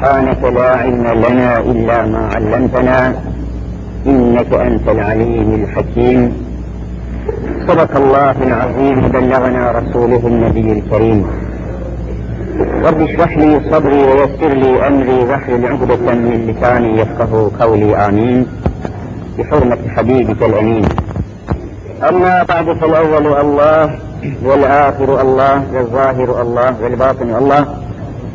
سبحانك لا علم لنا إلا ما علمتنا إنك أنت العليم الحكيم. صدق الله العظيم بلغنا رسوله النبي الكريم. رب اشرح لي صدري ويسر لي أمري واحلل عقدة من لساني يفقه قولي آمين. بحرمة حبيبك الأمين. أما بعد فالأول الله والآخر الله والظاهر الله والباطن الله.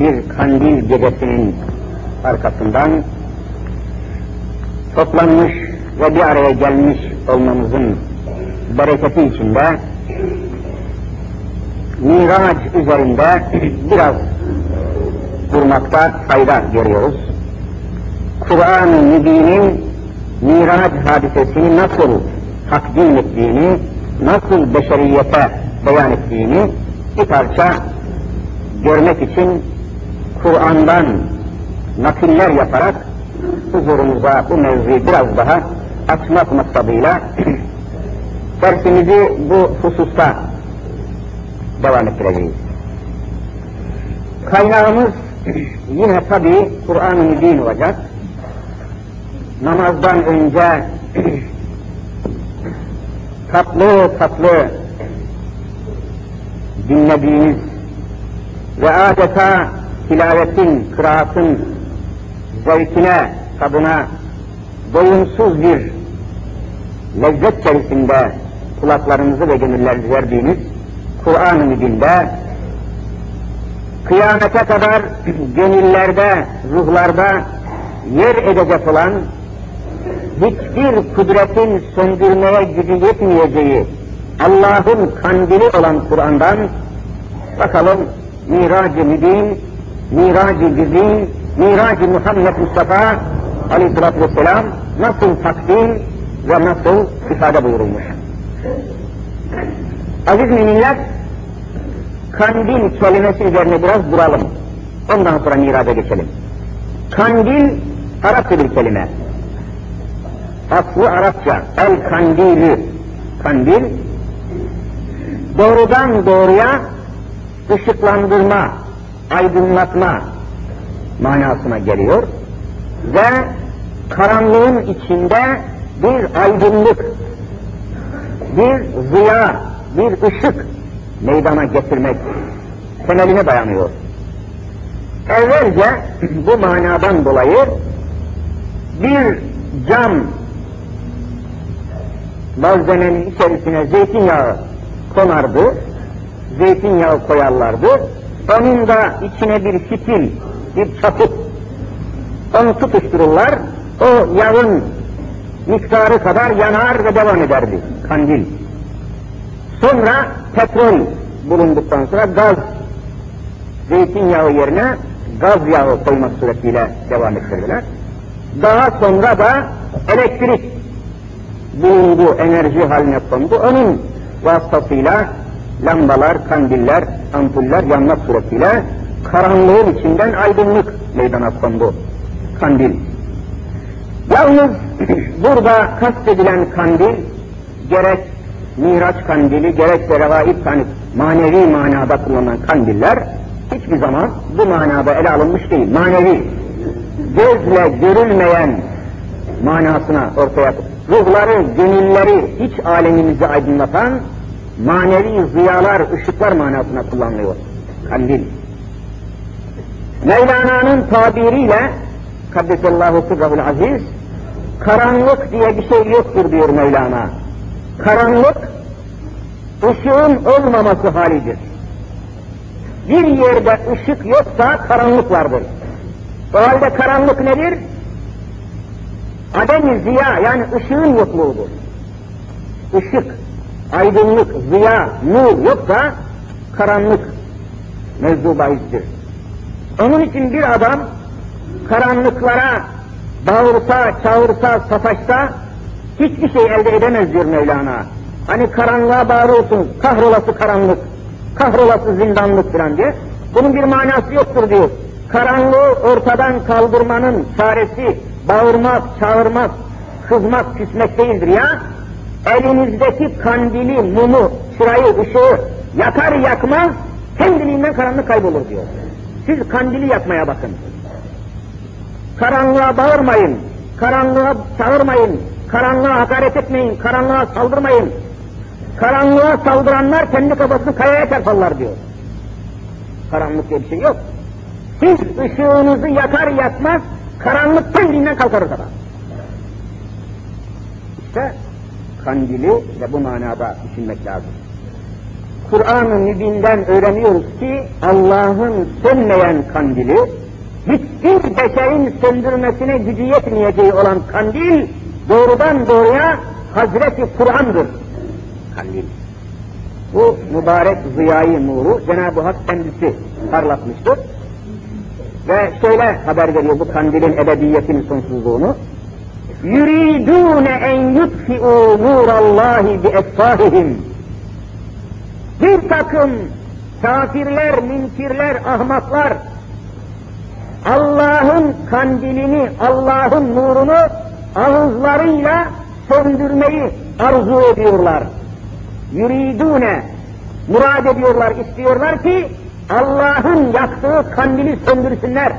bir kandil gecesinin arkasından toplanmış ve bir araya gelmiş olmamızın bereketi içinde Miraç üzerinde biraz durmakta fayda görüyoruz. Kur'an-ı Mübin'in Miraç hadisesini nasıl takdim ettiğini, nasıl beşeriyete beyan ettiğini bir parça görmek için Kur'an'dan nakiller yaparak huzurumuza bu mevzuyu biraz daha açmak maksadıyla dersimizi bu hususta devam ettireceğiz. Kaynağımız yine tabi Kur'an-ı Mübin olacak. Namazdan önce tatlı tatlı dinlediğiniz ve adeta tilavetin, kıraatın zevkine, tadına doyumsuz bir lezzet içerisinde kulaklarınızı ve gönüllerinizi verdiğiniz Kur'an-ı Mübin'de kıyamete kadar gönüllerde, ruhlarda yer edecek olan hiçbir kudretin söndürmeye gücü yetmeyeceği Allah'ın kandili olan Kur'an'dan bakalım Mirac-ı Mübin, Mirac-ı Güzin, Mirac-ı Muhammed Mustafa Aleyhisselatü Vesselam nasıl takdim ve nasıl ifade buyurulmuş. Aziz müminler, kandil kelimesi üzerine biraz duralım. Ondan sonra miraca geçelim. Kandil, Arapça bir kelime. Aslı Arapça, el kandili, kandil, doğrudan doğruya ışıklandırma, aydınlatma manasına geliyor ve karanlığın içinde bir aydınlık, bir ziya, bir ışık meydana getirmek temeline dayanıyor. Evvelce bu manadan dolayı bir cam malzemenin içerisine zeytinyağı konardı, zeytinyağı koyarlardı. Onun da içine bir fitil, bir çaput, onu tutuştururlar. O yağın miktarı kadar yanar ve devam ederdi kandil. Sonra petrol bulunduktan sonra gaz, zeytinyağı yerine gaz yağı koymak suretiyle devam ettirdiler. Daha sonra da elektrik bulundu, enerji haline kondu. Onun vasıtasıyla lambalar, kandiller, ampuller yanmak suretiyle karanlığın içinden aydınlık meydana kondu. Kandil. Yalnız burada kastedilen kandil gerek Miraç kandili gerekse revaib kandil, manevi manada kullanılan kandiller hiçbir zaman bu manada ele alınmış değil. Manevi, gözle görülmeyen manasına ortaya ruhları, gönülleri, iç alemimizi aydınlatan manevi ziyalar, ışıklar manasına kullanılıyor. Kandil. Mevlana'nın tabiriyle Kaddesallahu sırrahul aziz karanlık diye bir şey yoktur diyor Mevlana. Karanlık, ışığın olmaması halidir. Bir yerde ışık yoksa karanlık vardır. O halde karanlık nedir? Adem-i ziya yani ışığın yokluğudur. Işık, aydınlık, ziya, nur yoksa karanlık mevzu. Onun için bir adam karanlıklara bağırsa, çağırsa, sataşsa hiçbir şey elde edemez diyor Mevlana. Hani karanlığa bağırıyorsun, kahrolası karanlık, kahrolası zindanlık falan diye. Bunun bir manası yoktur diyor. Karanlığı ortadan kaldırmanın çaresi bağırmak, çağırmak, kızmak, küsmek değildir ya. Elinizdeki kandili, mumu, çırayı, ışığı yakar yakmaz kendiliğinden karanlık kaybolur diyor. Siz kandili yakmaya bakın. Karanlığa bağırmayın, karanlığa çağırmayın, karanlığa hakaret etmeyin, karanlığa saldırmayın. Karanlığa saldıranlar kendi kafasını kayaya çarparlar diyor. Karanlık diye bir şey yok. Siz ışığınızı yakar yakmaz karanlık kendinden kalkar ortada. İşte kandili de bu manada düşünmek lazım. Kur'an-ı Mübin'den öğreniyoruz ki Allah'ın sönmeyen kandili, hiçbir beşerin söndürmesine gücü yetmeyeceği olan kandil, doğrudan doğruya Hazreti Kur'an'dır. Kandil. Bu mübarek ziyayı nuru Cenab-ı Hak kendisi parlatmıştır. Ve şöyle haber veriyor bu kandilin ebediyetinin sonsuzluğunu yuridûne en yutfi'û nûrallâhi bi esfâhihim. Bir takım kafirler, münkirler, ahmaklar Allah'ın kandilini, Allah'ın nurunu ağızlarıyla söndürmeyi arzu ediyorlar. Yuridune murad ediyorlar, istiyorlar ki Allah'ın yaktığı kandili söndürsünler.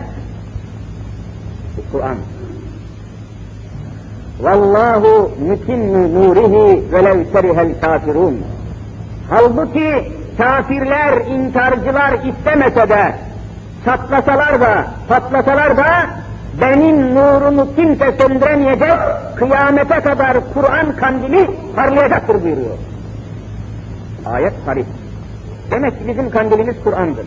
Kur'an Vallahu mütimmu nurihi velev kerihel kafirun. Halbuki kafirler, inkarcılar istemese de, çatlasalar da, patlasalar da, benim nurumu kimse söndüremeyecek, kıyamete kadar Kur'an kandili parlayacaktır buyuruyor. Ayet sarih. Demek ki bizim kandilimiz Kur'an'dır.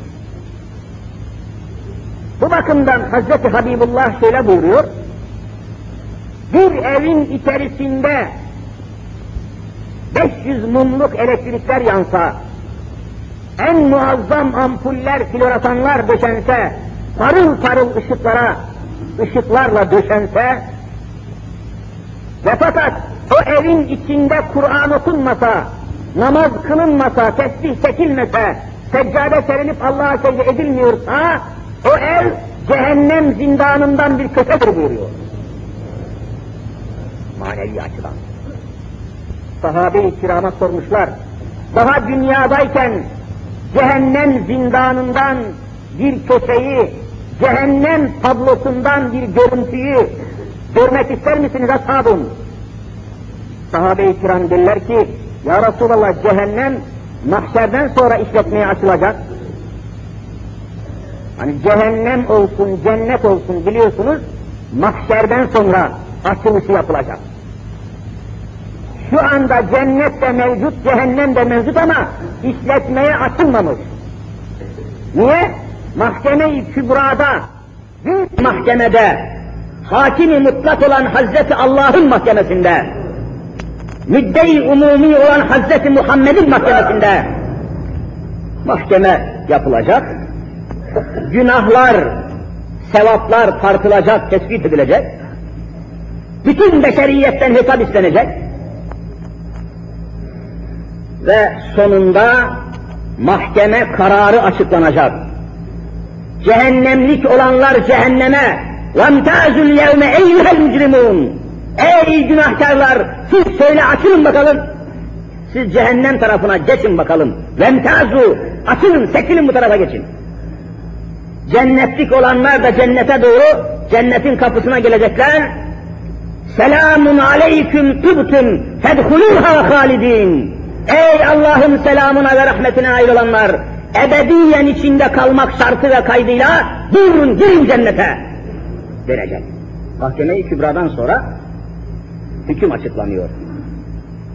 Bu bakımdan Hazreti Habibullah şöyle buyuruyor, bir evin içerisinde 500 mumluk elektrikler yansa, en muazzam ampuller, floresanlar döşense, parıl parıl ışıklara, ışıklarla döşense, ve fakat o evin içinde Kur'an okunmasa, namaz kılınmasa, tesbih çekilmese, seccade serilip Allah'a secde edilmiyorsa, o ev cehennem zindanından bir köşedir buyuruyor. Manevi açıdan. Sahabe-i kirama sormuşlar, daha dünyadayken cehennem zindanından bir köşeyi, cehennem tablosundan bir görüntüyü görmek ister misiniz ashabım? Sahabe-i kiram derler ki, Ya Resulallah cehennem mahşerden sonra işletmeye açılacak. Hani cehennem olsun, cennet olsun biliyorsunuz, mahşerden sonra açılışı yapılacak. Şu anda cennet de mevcut, cehennem de mevcut ama işletmeye açılmamış. Niye? Mahkeme-i Kübra'da, büyük mahkemede, hakimi mutlak olan Hazreti Allah'ın mahkemesinde, müdde-i umumi olan Hazreti Muhammed'in mahkemesinde mahkeme yapılacak, günahlar, sevaplar tartılacak, tespit edilecek, bütün beşeriyetten hesap istenecek ve sonunda mahkeme kararı açıklanacak. Cehennemlik olanlar cehenneme وَامْتَازُ الْيَوْمَ اَيُّهَا الْمُجْرِمُونَ Ey günahkarlar siz söyle açılın bakalım. Siz cehennem tarafına geçin bakalım. وَامْتَازُ Açılın, sekilin bu tarafa geçin. Cennetlik olanlar da cennete doğru cennetin kapısına gelecekler. Selamun aleyküm tübtüm fedhuluha halidin. Ey Allah'ın selamına ve rahmetine ayrılanlar, ebediyen içinde kalmak şartı ve kaydıyla buyurun girin cennete denecek. Mahkeme-i Kübra'dan sonra hüküm açıklanıyor.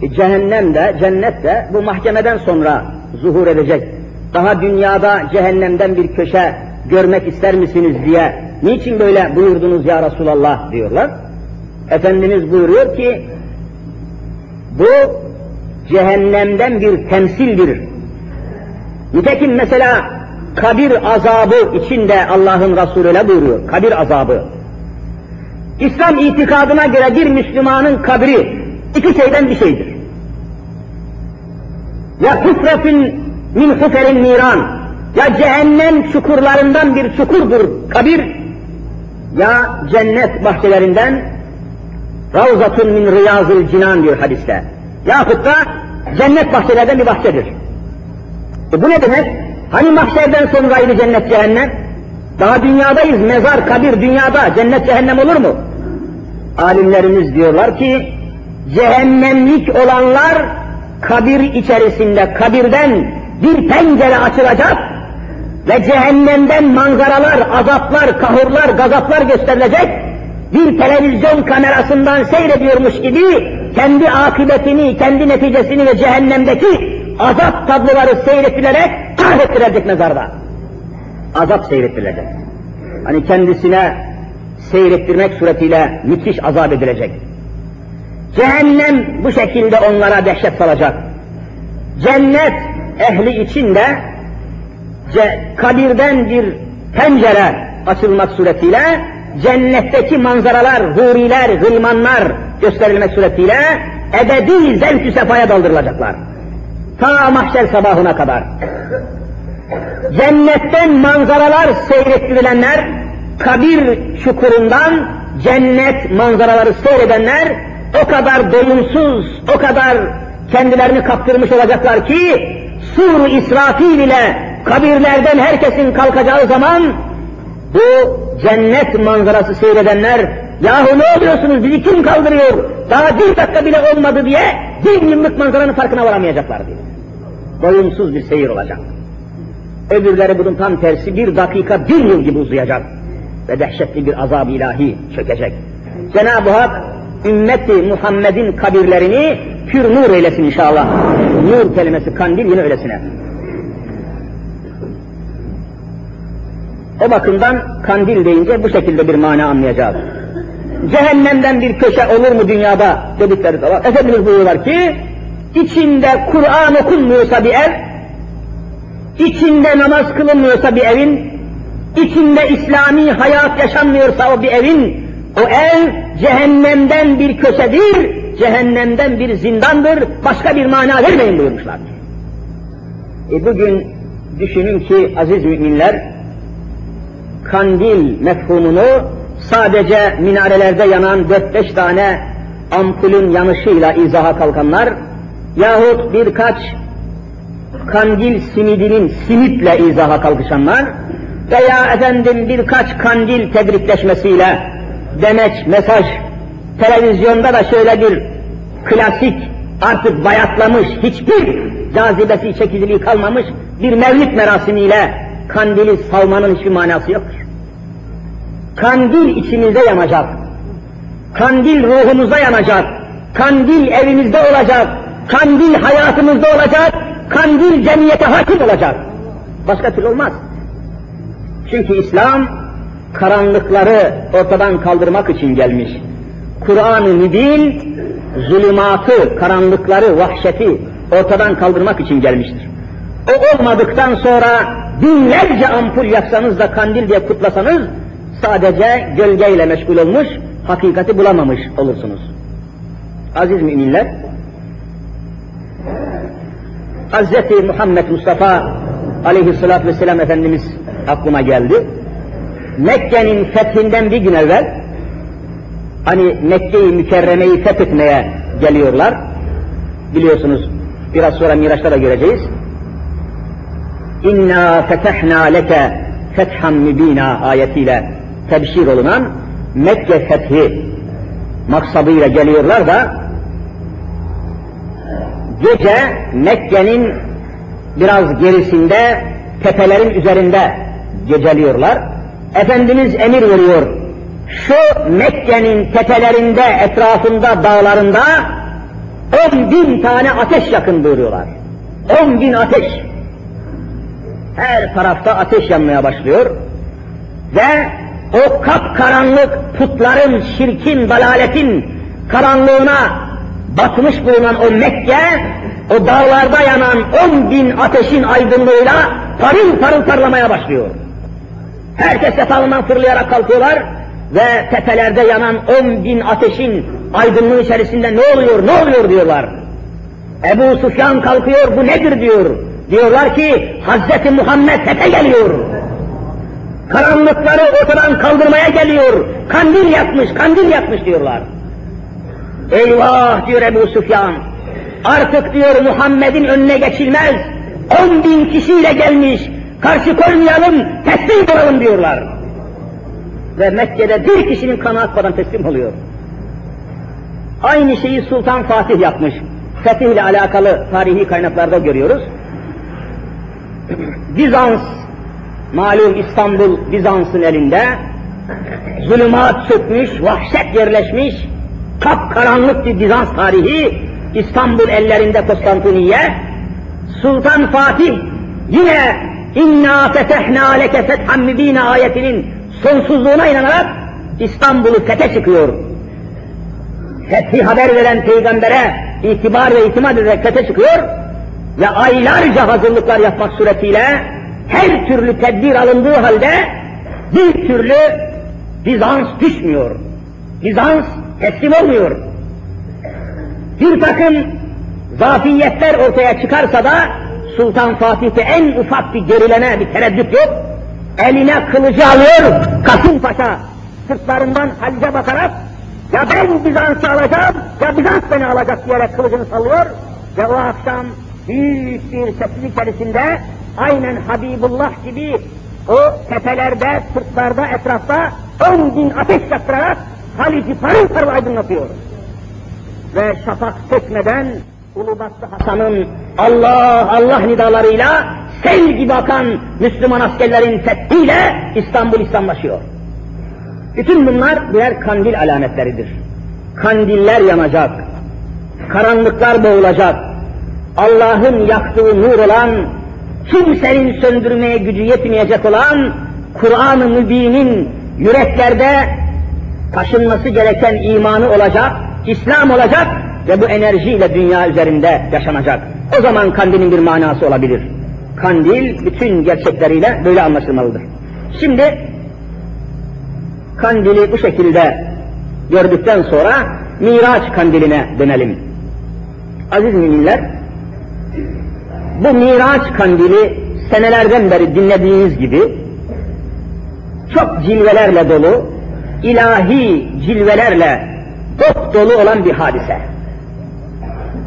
E, cehennem de, cennet de bu mahkemeden sonra zuhur edecek. Daha dünyada cehennemden bir köşe görmek ister misiniz diye niçin böyle buyurdunuz ya Resulallah diyorlar. Efendimiz buyuruyor ki bu cehennemden bir temsildir. Nitekim mesela kabir azabı içinde Allah'ın Resulü öyle buyuruyor. Kabir azabı. İslam itikadına göre bir Müslümanın kabri iki şeyden bir şeydir. Ya hufretin min huferin niran, ya cehennem çukurlarından bir çukurdur kabir, ya cennet bahçelerinden ravzatun min riyazil cinan diyor hadiste. Yahut da cennet bahçelerden bir bahçedir. E bu ne demek? Hani mahşerden sonraydı cennet cehennem? Daha dünyadayız, mezar, kabir dünyada, cennet cehennem olur mu? Alimlerimiz diyorlar ki, cehennemlik olanlar kabir içerisinde, kabirden bir pencere açılacak ve cehennemden manzaralar, azaplar, kahurlar, gazaplar gösterilecek, bir televizyon kamerasından seyrediyormuş gibi kendi akıbetini, kendi neticesini ve cehennemdeki azap tabloları seyrettilerek kahrettirecek mezarda. Azap seyrettirilecek. Hani kendisine seyrettirmek suretiyle müthiş azap edilecek. Cehennem bu şekilde onlara dehşet salacak. Cennet ehli için de kabirden bir pencere açılmak suretiyle cennetteki manzaralar, huriler, gılmanlar gösterilmek suretiyle ebedi zevk-ü sefaya daldırılacaklar. Ta mahşer sabahına kadar. Cennetten manzaralar seyrettirilenler, kabir çukurundan cennet manzaraları seyredenler o kadar doyumsuz, o kadar kendilerini kaptırmış olacaklar ki sur İsrafil ile kabirlerden herkesin kalkacağı zaman bu cennet manzarası seyredenler yahu ne oluyorsunuz bizi kim kaldırıyor daha bir dakika bile olmadı diye bir yıllık manzaranın farkına varamayacaklar diyor. Doyumsuz bir seyir olacak. Öbürleri bunun tam tersi bir dakika bir yıl gibi uzayacak ve dehşetli bir azab ilahi çökecek. Cenab-ı Hak ümmeti Muhammed'in kabirlerini pür nur eylesin inşallah. Nur kelimesi kandil yine öylesine. O bakımdan kandil deyince bu şekilde bir mana anlayacağız. Cehennemden bir köşe olur mu dünyada dedikleri zaman Efendimiz buyuruyorlar ki içinde Kur'an okunmuyorsa bir ev, içinde namaz kılınmıyorsa bir evin, içinde İslami hayat yaşanmıyorsa o bir evin, o ev cehennemden bir köşedir, cehennemden bir zindandır, başka bir mana vermeyin buyurmuşlar. E bugün düşünün ki aziz müminler, kandil mefhumunu sadece minarelerde yanan dört beş tane ampulün yanışıyla izaha kalkanlar yahut birkaç kandil simidinin simitle izaha kalkışanlar veya efendim birkaç kandil tebrikleşmesiyle demeç, mesaj, televizyonda da şöyle bir klasik, artık bayatlamış, hiçbir cazibesi, çekiciliği kalmamış bir mevlid merasimiyle kandili salmanın hiçbir manası yoktur. Kandil içimizde yanacak. Kandil ruhumuzda yanacak. Kandil evimizde olacak. Kandil hayatımızda olacak. Kandil cemiyete hakim olacak. Başka türlü olmaz. Çünkü İslam karanlıkları ortadan kaldırmak için gelmiş. Kur'an-ı Mübin zulümatı, karanlıkları, vahşeti ortadan kaldırmak için gelmiştir. O olmadıktan sonra binlerce ampul yaksanız da kandil diye kutlasanız sadece gölgeyle meşgul olmuş, hakikati bulamamış olursunuz. Aziz müminler, Hz. Muhammed Mustafa aleyhissalatü vesselam Efendimiz aklıma geldi. Mekke'nin fethinden bir gün evvel, hani Mekke'yi mükerremeyi fethetmeye geliyorlar. Biliyorsunuz biraz sonra Miraç'ta da göreceğiz. İnna fetehna leke fethan mübina ayetiyle tebşir olunan Mekke fethi maksadıyla geliyorlar da gece Mekke'nin biraz gerisinde tepelerin üzerinde geceliyorlar. Efendimiz emir veriyor. şu Mekke'nin tepelerinde, etrafında, dağlarında on bin tane ateş yakın buyuruyorlar. On bin ateş. Her tarafta ateş yanmaya başlıyor. Ve o kapkaranlık putların, şirkin, dalaletin karanlığına batmış bulunan o Mekke, o dağlarda yanan on bin ateşin aydınlığıyla parıl parıl parlamaya başlıyor. Herkes yatağından fırlayarak kalkıyorlar ve tepelerde yanan on bin ateşin aydınlığı içerisinde ne oluyor, ne oluyor diyorlar. Ebu Sufyan kalkıyor, bu nedir diyor. Diyorlar ki Hazreti Muhammed tepe geliyor. Karanlıkları ortadan kaldırmaya geliyor. Kandil yakmış, kandil yakmış diyorlar. Eyvah diyor Ebu Sufyan. Artık diyor Muhammed'in önüne geçilmez. On bin kişiyle gelmiş. Karşı koymayalım, teslim olalım diyorlar. Ve Mekke'de bir kişinin kanı akmadan teslim oluyor. Aynı şeyi Sultan Fatih yapmış. Fetih ile alakalı tarihi kaynaklarda görüyoruz. Bizans, malum İstanbul Bizans'ın elinde, zulümat çökmüş, vahşet yerleşmiş, kapkaranlık bir Bizans tarihi, İstanbul ellerinde Konstantiniye, Sultan Fatih yine inna fetehna leke fethan mübine ayetinin sonsuzluğuna inanarak İstanbul'u fethe çıkıyor. Fethi haber veren peygambere itibar ve itimat ederek fethe çıkıyor ve aylarca hazırlıklar yapmak suretiyle her türlü tedbir alındığı halde bir türlü Bizans düşmüyor. Bizans teslim olmuyor. Bir takım zafiyetler ortaya çıkarsa da Sultan Fatih'te en ufak bir gerileme, bir tereddüt yok. Eline kılıcı alıyor Kasımpaşa sırtlarından Halice bakarak ya ben Bizans'ı alacağım ya Bizans beni alacak diyerek kılıcını sallıyor ve o akşam büyük bir sesin içerisinde aynen Habibullah gibi o tepelerde, sırtlarda, etrafta on bin ateş yaktırarak Halic'i parıl parıl aydınlatıyor. Ve şafak sökmeden Ulubatlı Hasan'ın Allah Allah nidalarıyla sel gibi akan Müslüman askerlerin fethiyle İstanbul İslamlaşıyor. Bütün bunlar birer kandil alametleridir. Kandiller yanacak, karanlıklar boğulacak, Allah'ın yaktığı nur olan, kimsenin söndürmeye gücü yetmeyecek olan Kur'an-ı Mübin'in yüreklerde taşınması gereken imanı olacak, İslam olacak ve bu enerjiyle dünya üzerinde yaşanacak. O zaman kandilin bir manası olabilir. Kandil bütün gerçekleriyle böyle anlaşılmalıdır. Şimdi kandili bu şekilde gördükten sonra Miraç kandiline dönelim. Aziz müminler, bu Miraç kandili senelerden beri dinlediğiniz gibi çok cilvelerle dolu, ilahi cilvelerle dop dolu olan bir hadise.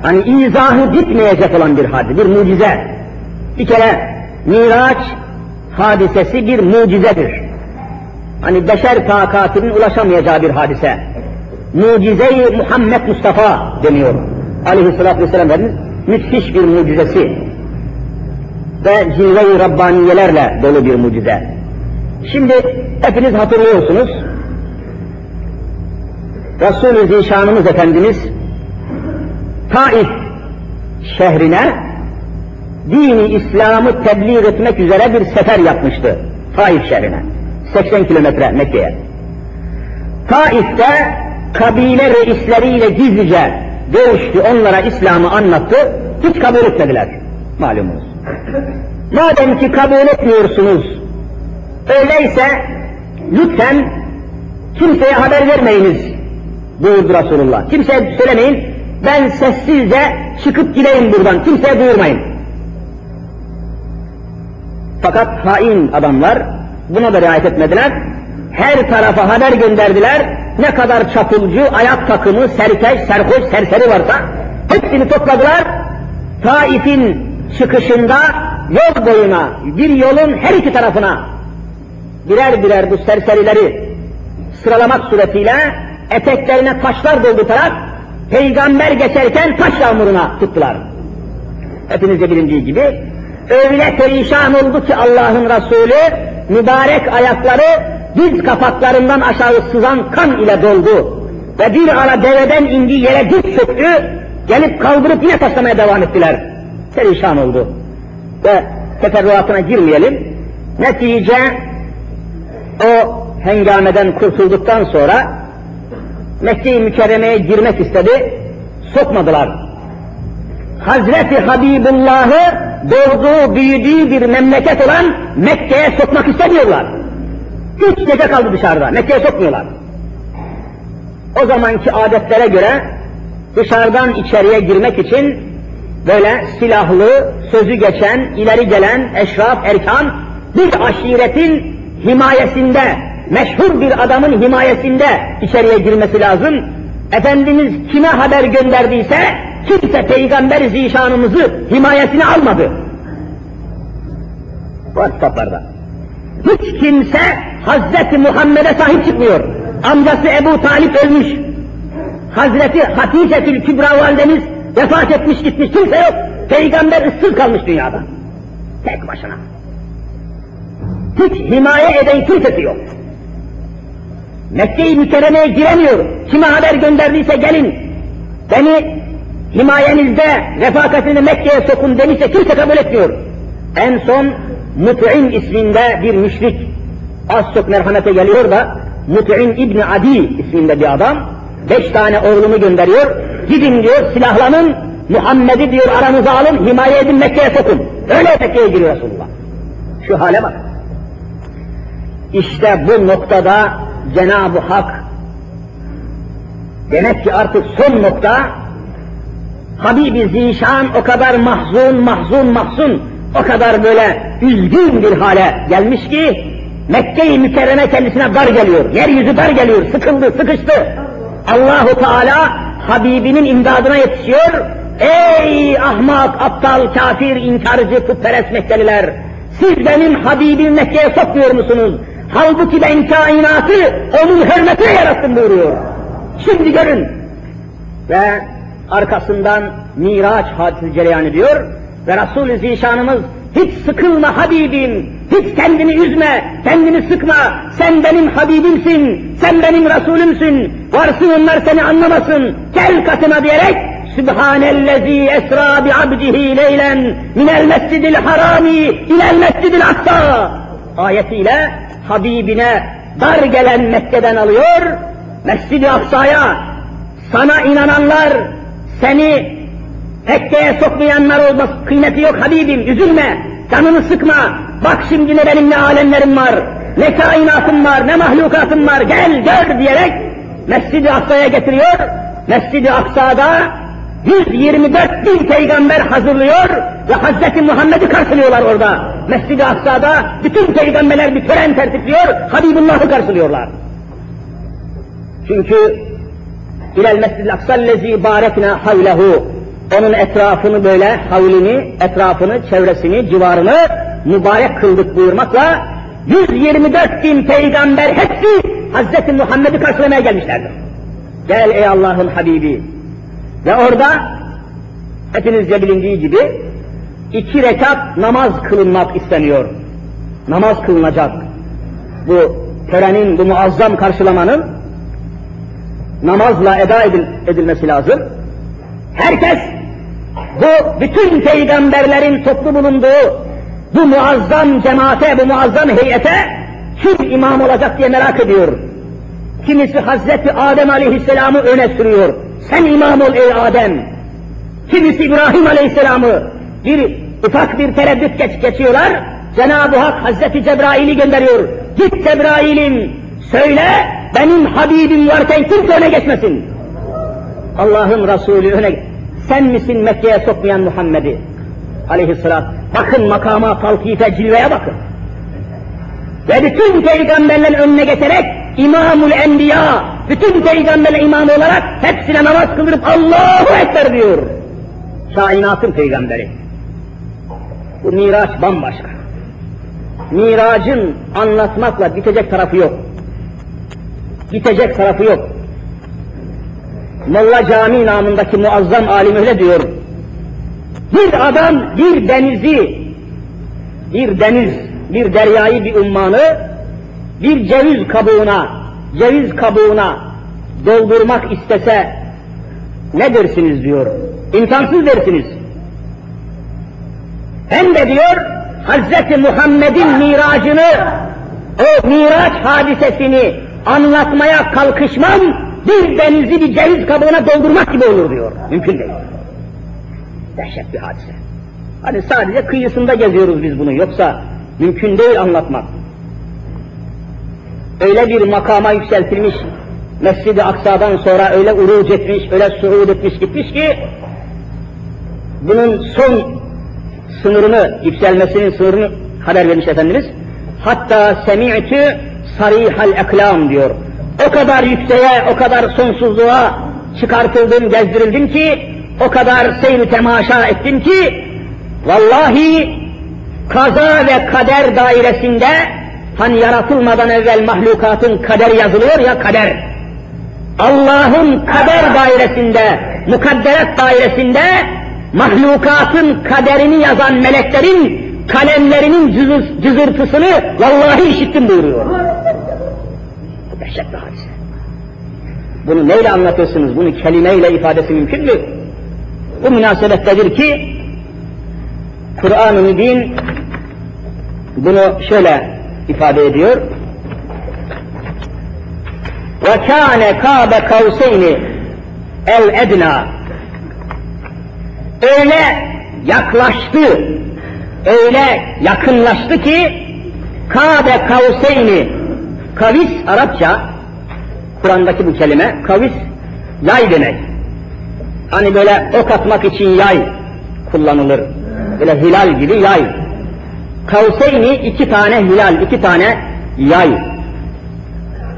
Hani izahı bitmeyecek olan bir hadise, bir mucize. Bir kere Miraç hadisesi bir mucizedir. Hani beşer takatinin ulaşamayacağı bir hadise. Mucize-i Muhammed Mustafa deniyor. Aleyhisselatü Vesselam Efendimiz müthiş bir mucizesi. Ve cilve-i Rabbaniyelerle dolu bir mucize. Şimdi hepiniz hatırlıyorsunuz. Resul-i Zişanımız Efendimiz Taif şehrine dini İslam'ı tebliğ etmek üzere bir sefer yapmıştı. Taif şehrine. 80 kilometre Mekke'ye. Taif'te kabile reisleriyle gizlice görüştü, onlara İslam'ı anlattı, hiç kabul etmediler. Malumunuz. Madem ki kabul etmiyorsunuz, öyleyse lütfen kimseye haber vermeyiniz buyurdu Resulullah. Kimseye söylemeyin, ben sessizce çıkıp gideyim buradan, kimseye duyurmayın. Fakat hain adamlar buna da riayet etmediler. Her tarafa haber gönderdiler. Ne kadar çapulcu, ayak takımı, serkeş, serhoş, serseri varsa hepsini topladılar. Taif'in çıkışında yol boyuna, bir yolun her iki tarafına birer birer bu serserileri sıralamak suretiyle eteklerine taşlar doldurarak peygamber geçerken taş yağmuruna tuttular. Hepinizce bilindiği gibi öyle perişan oldu ki Allah'ın Resulü mübarek ayakları diz kapaklarından aşağı sızan kan ile doldu. Ve bir ara deveden indi yere diz çöktü, gelip kaldırıp yine taşlamaya devam ettiler. Perişan oldu. Ve teferruatına girmeyelim. Netice o hengameden kurtulduktan sonra Mekke-i Mükerreme'ye girmek istedi, sokmadılar. Hazreti Habibullah'ı doğduğu, büyüdüğü bir memleket olan Mekke'ye sokmak istemiyorlar. Üç gece kaldı dışarıda, Mekke'ye sokmuyorlar. O zamanki adetlere göre dışarıdan içeriye girmek için böyle silahlı, sözü geçen, ileri gelen eşraf, erkan bir aşiretin himayesinde, meşhur bir adamın himayesinde içeriye girmesi lazım. Efendimiz kime haber gönderdiyse kimse peygamber zişanımızı himayesine almadı. Bu kitaplarda. Hiç kimse Hazreti Muhammed'e sahip çıkmıyor. Amcası Ebu Talip ölmüş. Hazreti Hatice-tül Kübra validemiz vefat etmiş gitmiş. Kimse yok. Peygamber ıssız kalmış dünyada. Tek başına. Hiç himaye eden kimsesi yok. Mekke-i Mükerreme'ye giremiyor. Kime haber gönderdiyse gelin. Beni himayenizde, refakatini Mekke'ye sokun demişse kimse kabul etmiyor. En son Mut'im isminde bir müşrik az çok merhamete geliyor da Mut'im İbni Adi isminde bir adam beş tane oğlunu gönderiyor. Gidin diyor silahlanın Muhammed'i diyor aranıza alın himaye edin Mekke'ye sokun. Öyle Mekke'ye giriyor Resulullah. Şu hale bak. İşte bu noktada Cenab-ı Hak demek ki artık son nokta Habibi Zişan o kadar mahzun, mahzun, mahzun, o kadar böyle üzgün bir hale gelmiş ki Mekke-i Mükerreme kendisine dar geliyor, yeryüzü dar geliyor, sıkıldı, sıkıştı. Allahu Teala Habibinin imdadına yetişiyor. Ey ahmak, aptal, kafir, inkarcı, putperest Mekkeliler! Siz benim Habibim Mekke'ye sokmuyor musunuz? Halbuki ben kainatı onun hürmetine yarattım buyuruyor. Şimdi görün. Ve arkasından Miraç hadisi cereyan ediyor ve Resul-i Zişanımız hiç sıkılma Habibim, hiç kendini üzme, kendini sıkma, sen benim Habibimsin, sen benim Resulümsün, varsın onlar seni anlamasın, gel katına diyerek Sübhanellezi esra bi abdihi leylen minel mescidil harami ilel mescidil aksa. Ayetiyle Habibine dar gelen Mekke'den alıyor, Mescid-i Aksa'ya. Sana inananlar, seni Mekke'ye sokmayanlar olmaz, kıymeti yok Habibim, üzülme, canını sıkma, bak şimdi ne benim ne alemlerim var, ne kainatım var, ne mahlukatım var, gel gör diyerek Mescid-i Aksa'ya getiriyor, Mescid-i Aksa'da 124 bin peygamber hazırlıyor ve Hazreti Muhammed'i karşılıyorlar orada. Mescid-i Aksa'da bütün peygamberler bir tören tertipliyor, Habibullah'ı karşılıyorlar. Çünkü İlel mescid-i aksallezi barekna havlehu. Onun etrafını böyle, havlini, etrafını, çevresini, civarını mübarek kıldık buyurmakla 124 bin peygamber hepsi Hazreti Muhammed'i karşılamaya gelmişlerdir. Gel ey Allah'ın Habibi. Ve orada hepinizce bilindiği gibi iki rekat namaz kılınmak isteniyor. Namaz kılınacak. Bu törenin, bu muazzam karşılamanın namazla eda edil, edilmesi lazım. Herkes bu bütün peygamberlerin toplu bulunduğu bu muazzam cemaate, bu muazzam heyete kim imam olacak diye merak ediyor. Kimisi Hazreti Adem Aleyhisselam'ı öne sürüyor. Sen imam ol ey Adem. Kimisi İbrahim Aleyhisselam'ı bir ufak bir tereddüt geç, geçiyorlar. Cenab-ı Hak Hazreti Cebrail'i gönderiyor. Git Cebrail'im söyle benim Habibim varken kimse öne geçmesin. Allah'ın Resulü öne Sen misin Mekke'ye sokmayan Muhammed'i? Aleyhisselam. Bakın makama, talkife, cilveye bakın. Ve bütün peygamberlerin önüne geçerek İmamul Enbiya, bütün peygamberler imamı olarak hepsine namaz kıldırıp Allahu Ekber diyor. Kainatın peygamberi. Bu Miraç bambaşka. Miracın anlatmakla bitecek tarafı yok. Bitecek tarafı yok. Molla Cami namındaki muazzam alim öyle diyor. Bir adam bir denizi, bir deniz, bir deryayı, bir ummanı bir ceviz kabuğuna, ceviz kabuğuna doldurmak istese ne dersiniz diyor. İmkansız dersiniz. Hem de diyor Hz. Muhammed'in miracını, o miraç hadisesini anlatmaya kalkışmam bir denizi bir ceviz kabuğuna doldurmak gibi olur diyor. Mümkün değil. Dehşet bir hadise. Hani sadece kıyısında geziyoruz biz bunu. Yoksa mümkün değil anlatmak. Öyle bir makama yükseltilmiş, Mescid-i Aksa'dan sonra öyle uruc etmiş, öyle suud etmiş gitmiş ki, bunun son sınırını, yükselmesinin sınırını haber vermiş Efendimiz. Hatta semi'tü sarihal eklam diyor. O kadar yükseğe, o kadar sonsuzluğa çıkartıldım, gezdirildim ki, o kadar seyri temaşa ettim ki, vallahi kaza ve kader dairesinde, hani yaratılmadan evvel mahlukatın kader yazılıyor ya kader. Allah'ın kader dairesinde, mukadderet dairesinde, mahlukatın kaderini yazan meleklerin kalemlerinin cızır, cızırtısını vallahi işittim buyuruyor. Dehşet bir hadise. Bunu neyle anlatırsınız? Bunu kelimeyle ifadesi mümkün mü? Bu münasebettedir ki Kur'an-ı Mübin bunu şöyle ifade ediyor. Ve kâne kâbe kavseyni el edna öyle yaklaştı, öyle yakınlaştı ki Kabe kavseyni kavis Arapça Kur'an'daki bu kelime kavis yay demek. Hani böyle ok atmak için yay kullanılır. Böyle hilal gibi yay. Kavseyni iki tane hilal, iki tane yay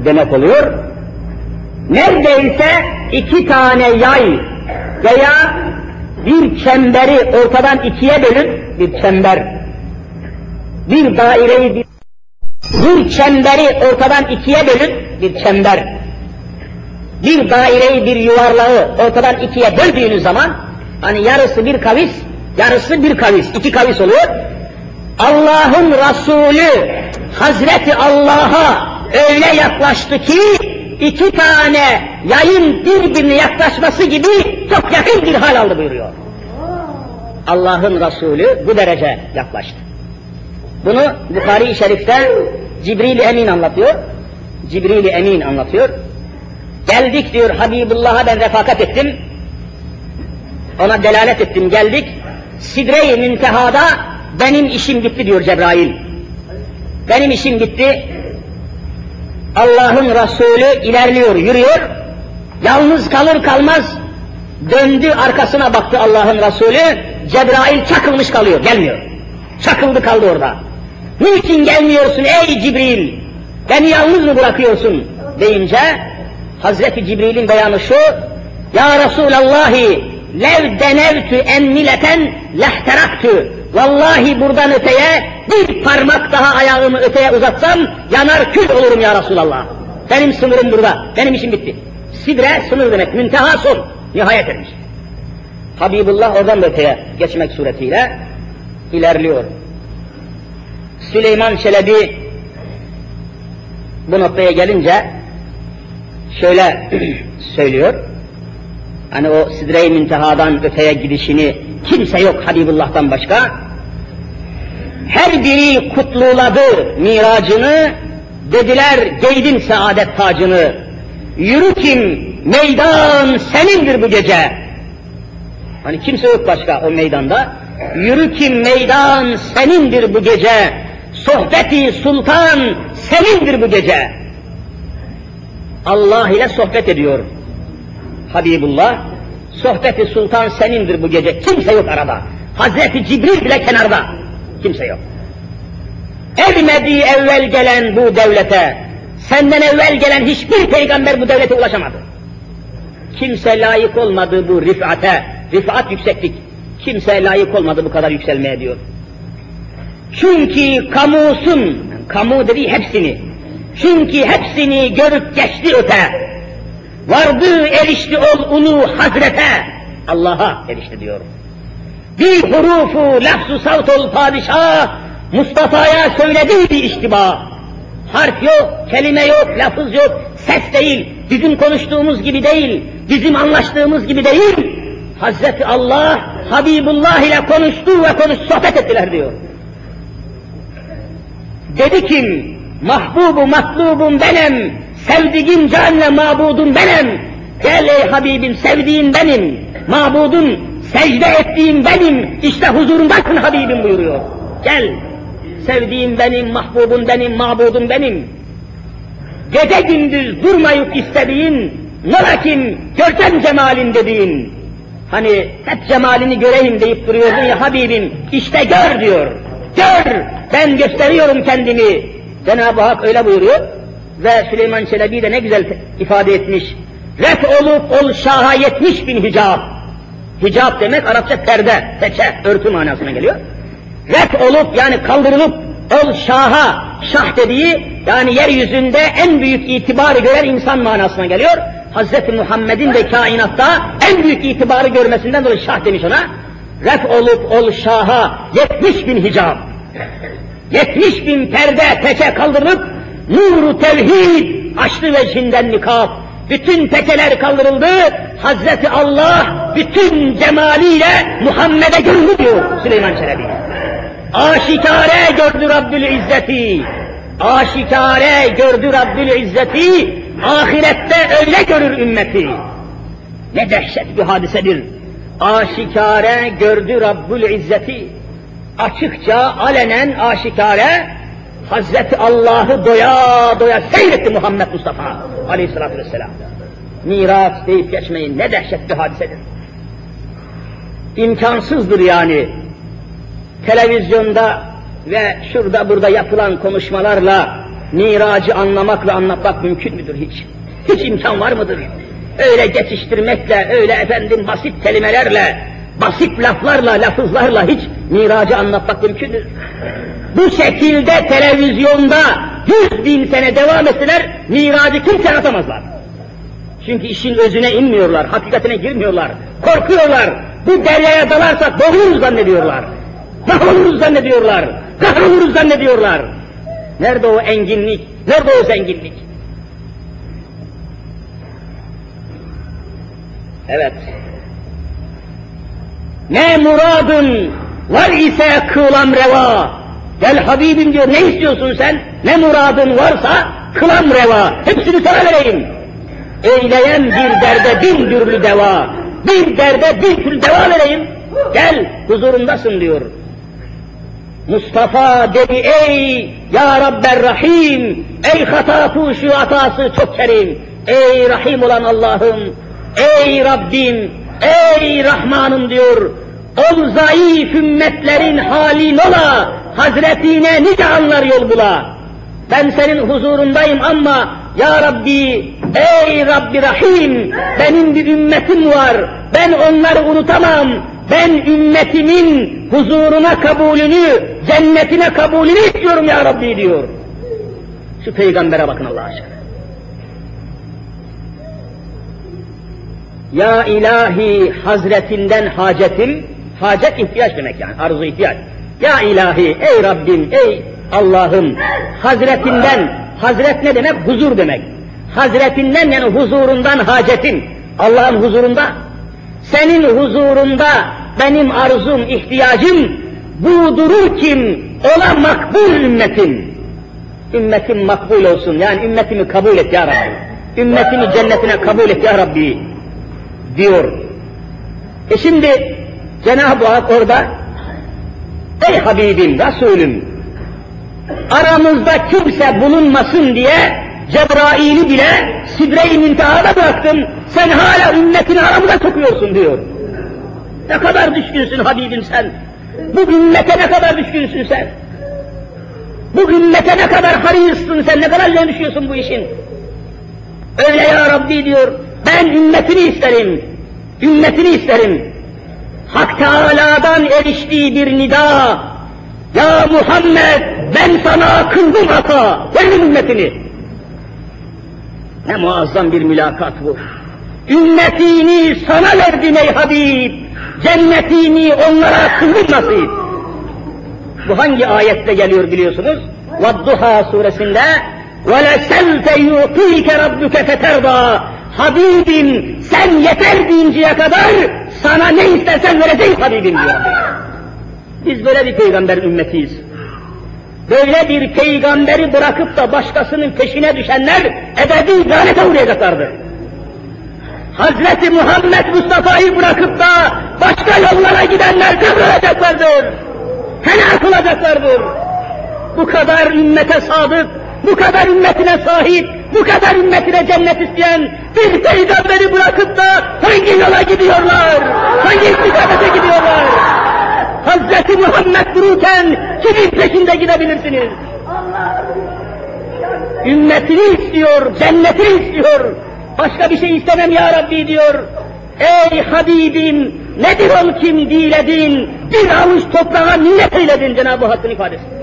demek oluyor. Neredeyse iki tane yay veya bir çemberi ortadan ikiye bölüp bir çember, bir daireyi bir çemberi ortadan ikiye bölüp bir çember, bir daireyi bir yuvarlağı ortadan ikiye böldüğünüz zaman hani yarısı bir kavis, yarısı bir kavis, iki kavis oluyor. Allah'ın Resulü Hazreti Allah'a öyle yaklaştı ki iki tane yayın birbirine yaklaşması gibi çok yakın bir hal aldı buyuruyor. Allah'ın Resulü bu derece yaklaştı. Bunu Bukhari-i Şerif'te Cibril-i Emin anlatıyor. Cibril-i Emin anlatıyor. Geldik diyor Habibullah'a ben refakat ettim. Ona delalet ettim geldik. Sidre-i Münteha'da benim işim gitti diyor Cebrail. Benim işim gitti. Allah'ın Resulü ilerliyor, yürüyor. Yalnız kalır kalmaz döndü arkasına baktı Allah'ın Resulü. Cebrail çakılmış kalıyor, gelmiyor. Çakıldı kaldı orada. Niçin gelmiyorsun ey Cibril? Beni yalnız mı bırakıyorsun? deyince Hazreti Cibril'in beyanı şu. Ya Resulallahi lev denevtü emmileten lehteraktü. Vallahi buradan öteye bir parmak daha ayağımı öteye uzatsam yanar kül olurum ya Resulallah. Benim sınırım burada. Benim işim bitti. Sidre sınır demek. Münteha son. Nihayet etmiş. Habibullah oradan da öteye geçmek suretiyle ilerliyor. Süleyman Çelebi bu noktaya gelince şöyle söylüyor. Hani o sidre-i müntehadan öteye gidişini kimse yok Habibullah'tan başka. Her biri kutluladı miracını, dediler giydin saadet tacını. Yürü kim, meydan senindir bu gece. Hani kimse yok başka o meydanda. Yürü kim meydan senindir bu gece. Sohbeti sultan senindir bu gece. Allah ile sohbet ediyor. Habibullah, sohbeti sultan senindir bu gece. Kimse yok arada. Hazreti Cibril bile kenarda. Kimse yok. Ermedi evvel gelen bu devlete, senden evvel gelen hiçbir peygamber bu devlete ulaşamadı. Kimse layık olmadı bu rifate, rifat yükseklik. Kimse layık olmadı bu kadar yükselmeye diyor. Çünkü kamusun, kamu dediği hepsini, çünkü hepsini görüp geçti öte. Vardı erişti ol ulu hazrete, Allah'a erişti diyor. Bir hurufu lafzu savt ol padişah, Mustafa'ya söylediği bir iştiba. Harf yok, kelime yok, lafız yok, ses değil, bizim konuştuğumuz gibi değil, bizim anlaştığımız gibi değil. Hazreti Allah, Habibullah ile konuştu ve konuş sohbet ettiler diyor. Dedi kim, mahbubu matlubum benim, sevdiğim canle mabudum benim. Gel ey Habibim sevdiğin benim, mabudun secde ettiğim benim, işte huzurundasın Habibim buyuruyor. Gel, sevdiğim benim, mahbubum benim, mabudum benim. Gece gündüz durmayıp istediğin, nolakin görsem cemalin dediğin. Hani hep cemalini göreyim deyip duruyordun ya Habibim, işte gör diyor. Gör, ben gösteriyorum kendimi. Cenab-ı Hak öyle buyuruyor. Ve Süleyman Çelebi de ne güzel ifade etmiş. Ret olup ol şaha yetmiş bin hicab. Hicab demek Arapça perde, peçe, örtü manasına geliyor. Ret olup yani kaldırılıp ol şaha, şah dediği yani yeryüzünde en büyük itibarı gören insan manasına geliyor. Hazreti Muhammed'in de kainatta en büyük itibarı görmesinden dolayı şah demiş ona. Ret olup ol şaha yetmiş bin hicab. Yetmiş bin perde peçe kaldırılıp nuru tevhid açtı vecihinden nikab. Bütün peçeler kaldırıldı. Hazreti Allah bütün cemaliyle Muhammed'e göründü diyor Süleyman Çelebi. Aşikare gördü Rabbül İzzeti. Aşikare gördü Rabbül İzzeti. Ahirette öyle görür ümmeti. Ne dehşet bir hadisedir. Aşikare gördü Rabbül İzzeti. Açıkça, alenen, aşikare Hazreti Allah'ı doya doya seyretti Muhammed Mustafa aleyhissalatü vesselam. Miraç deyip geçmeyin ne dehşet bir hadisedir. İmkansızdır yani. Televizyonda ve şurada burada yapılan konuşmalarla miracı anlamak ve anlatmak mümkün müdür hiç? Hiç imkan var mıdır? Öyle geçiştirmekle, öyle efendim basit kelimelerle, basit laflarla, lafızlarla hiç miracı anlatmak mümkündür. Bu şekilde televizyonda yüz bin sene devam etseler miracı kimse anlatamazlar. Çünkü işin özüne inmiyorlar, hakikatine girmiyorlar, korkuyorlar. Bu deryaya dalarsak boğuluruz zannediyorlar. Mahvoluruz zannediyorlar, kahroluruz zannediyorlar. Nerede o enginlik, nerede o zenginlik? Evet. Ne muradın var ise kılam reva. Gel Habibim diyor, ne istiyorsun sen? Ne muradın varsa kılam reva. Hepsini sana vereyim. Eyleyen bir derde bin türlü deva. Bir derde bir türlü deva vereyim. Gel huzurundasın diyor. Mustafa dedi ey ya Rabber Rahim, ey hata şu hatası çok kerim, ey Rahim olan Allah'ım, ey Rabbim, ey Rahmanım diyor. Ol zayıf ümmetlerin halin ola, Hazretine nice anlar yol bula. Ben senin huzurundayım ama ya Rabbi, ey Rabbi Rahim, benim bir ümmetim var, ben onları unutamam, ben ümmetimin huzuruna kabulünü, cennetine kabulünü istiyorum ya Rabbi diyor. Şu peygambere bakın Allah aşkına. Ya ilahi hazretinden hacetim, hacet ihtiyaç demek yani, arzu ihtiyaç. Ya ilahi, ey Rabbim, ey Allah'ım, hazretinden, hazret ne demek? Huzur demek. Hazretinden yani huzurundan hacetim, Allah'ın huzurunda, senin huzurunda benim arzum, ihtiyacım buğdurur kim, ola makbul ümmetim. Ümmetim makbul olsun, yani ümmetimi kabul et ya Rabbi. Ümmetimi cennetine kabul et ya Rabbi diyor. E şimdi Cenab-ı Hak orada Ey Habibim, Resulüm aramızda kimse bulunmasın diye Cebrail'i bile Sidre-i Münteha'da bıraktım. Sen hala ümmetini aramıza sokuyorsun diyor. Ne kadar düşkünsün Habibim sen. Bu ümmete ne kadar düşkünsün sen. Bu ümmete ne kadar harissın sen, ne kadar düşüyorsun bu işin. Öyle ya Rabbi diyor, ben ümmetini isterim, ümmetini isterim. Hak Teâlâ'dan eriştiği bir nida, ya Muhammed ben sana kıldım hata, benim ümmetini. Ne muazzam bir mülakat bu. Ümmetini sana verdim ey Habib, cennetini onlara kıldım nasip. Bu hangi ayette geliyor biliyorsunuz? Vadduha suresinde وَلَسَوْفَ يُعْطِيكَ رَبُّكَ فَتَرْضَى Habibim sen yeter deyinceye kadar sana ne istersen vereceğiz Habibim diyor. Biz böyle bir peygamber ümmetiyiz. Böyle bir peygamberi bırakıp da başkasının peşine düşenler ebedi lanete uğrayacaklardır. Hazreti Muhammed Mustafa'yı bırakıp da başka yollara gidenler kıvrılacaklardır. Helak olacaklardır. Bu kadar ümmete sadık, bu kadar ümmetine sahip, bu kadar ümmetine cennet isteyen bir peygamberi bırakıp da hangi yola gidiyorlar? Hangi istikamete gidiyorlar? Hazreti Muhammed dururken kimin peşinde gidebilirsiniz? Ümmetini istiyor, cennetini istiyor. Başka bir şey istemem ya Rabbi diyor. Ey Habibim, nedir ol kim diledin, bir avuç toprağa minnet eyledin Cenab-ı Hakk'ın ifadesi.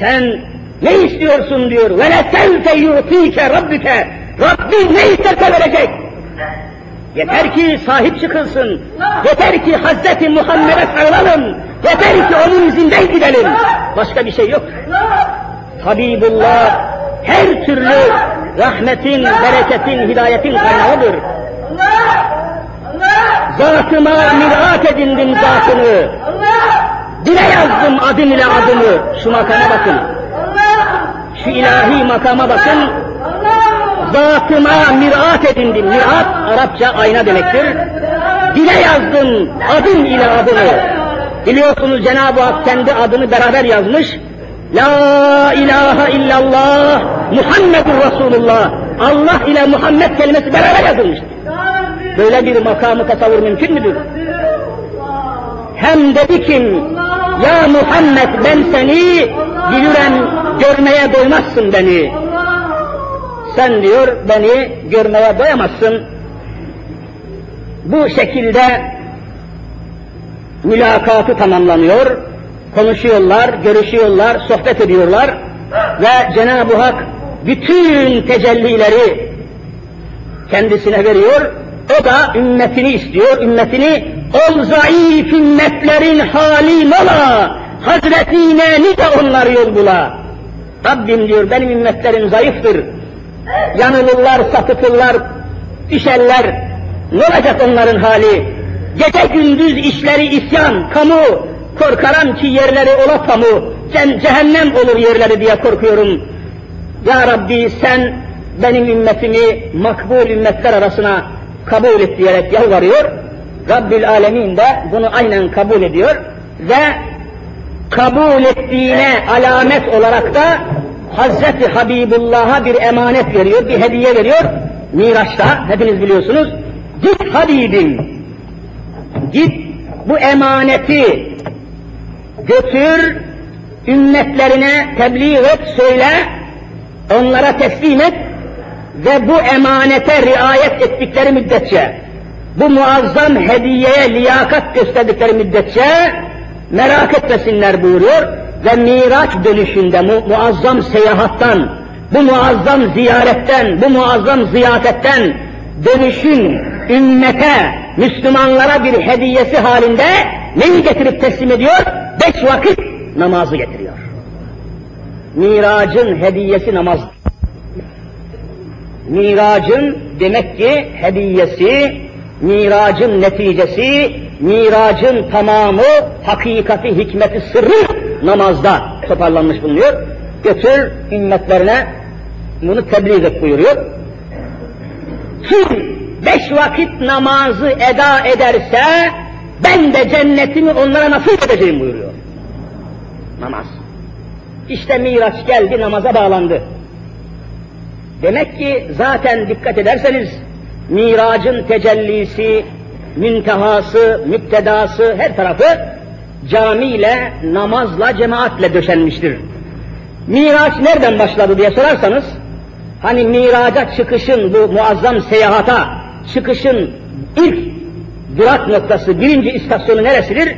Sen ne istiyorsun diyor. Ve lesevfe yu'tike rabbike. Rabbin ne isterse verecek. Yeter ki sahip çıkılsın. Yeter ki Hazreti Muhammed'e sarılalım. Yeter ki onun izinden gidelim. Başka bir şey yok. Habibullah her türlü rahmetin, bereketin, hidayetin kaynağıdır. Zatıma mirat edindim zatını. Dile yazdım adın ile adımı. Şu makama bakın. Şu ilahi makama bakın. Zatıma mirat edindim. Mirat Arapça ayna demektir. Dile yazdım adım ile adımı. Biliyorsunuz Cenab-ı Hak kendi adını beraber yazmış. La ilahe illallah Muhammedur Resulullah. Allah ile Muhammed kelimesi beraber yazılmıştır. Böyle bir makamı tasavvur mümkün müdür? Hem dedi kim, ya Muhammed ben seni biliren görmeye doymazsın beni. Sen diyor beni görmeye doyamazsın. Bu şekilde mülakatı tamamlanıyor. Konuşuyorlar, görüşüyorlar, sohbet ediyorlar ve Cenab-ı Hak bütün tecellileri kendisine veriyor. O da ümmetini istiyor, ümmetini ol zayıf ümmetlerin hali mola, hazretine nice onlar yol bula. Rabbim diyor benim ümmetlerim zayıftır. Yanılırlar, sapıtırlar, düşerler. Ne olacak onların hali? Gece gündüz işleri isyan, kamu, korkarım ki yerleri ola kamu, cehennem olur yerleri diye korkuyorum. Ya Rabbi sen benim ümmetimi makbul ümmetler arasına kabul et diyerek yalvarıyor. Rabbül Alemin de bunu aynen kabul ediyor ve kabul ettiğine alamet olarak da Hazreti Habibullah'a bir emanet veriyor, bir hediye veriyor. Miraç'ta hepiniz biliyorsunuz. Git Habibim, git bu emaneti götür, ümmetlerine tebliğ et, söyle, onlara teslim et ve bu emanete riayet ettikleri müddetçe, bu muazzam hediyeye liyakat gösterdikleri müddetçe merak etmesinler buyuruyor ve Miraç dönüşünde mu, muazzam seyahattan, bu muazzam ziyaretten, bu muazzam ziyafetten dönüşün ümmete, Müslümanlara bir hediyesi halinde neyi getirip teslim ediyor? Beş vakit namazı getiriyor. Miracın hediyesi namaz. Miracın demek ki hediyesi, miracın neticesi, miracın tamamı, hakikati, hikmeti, sırrı namazda toparlanmış bulunuyor. Götür ümmetlerine bunu tebliğ et buyuruyor. Kim beş vakit namazı eda ederse ben de cennetimi onlara nasip edeceğim buyuruyor. Namaz. İşte Miraç geldi namaza bağlandı. Demek ki zaten dikkat ederseniz miracın tecellisi, müntehası, müptedası her tarafı camiyle, namazla, cemaatle döşenmiştir. Miraç nereden başladı diye sorarsanız, hani miraca çıkışın, bu muazzam seyahata çıkışın ilk durak noktası, birinci istasyonu neresidir?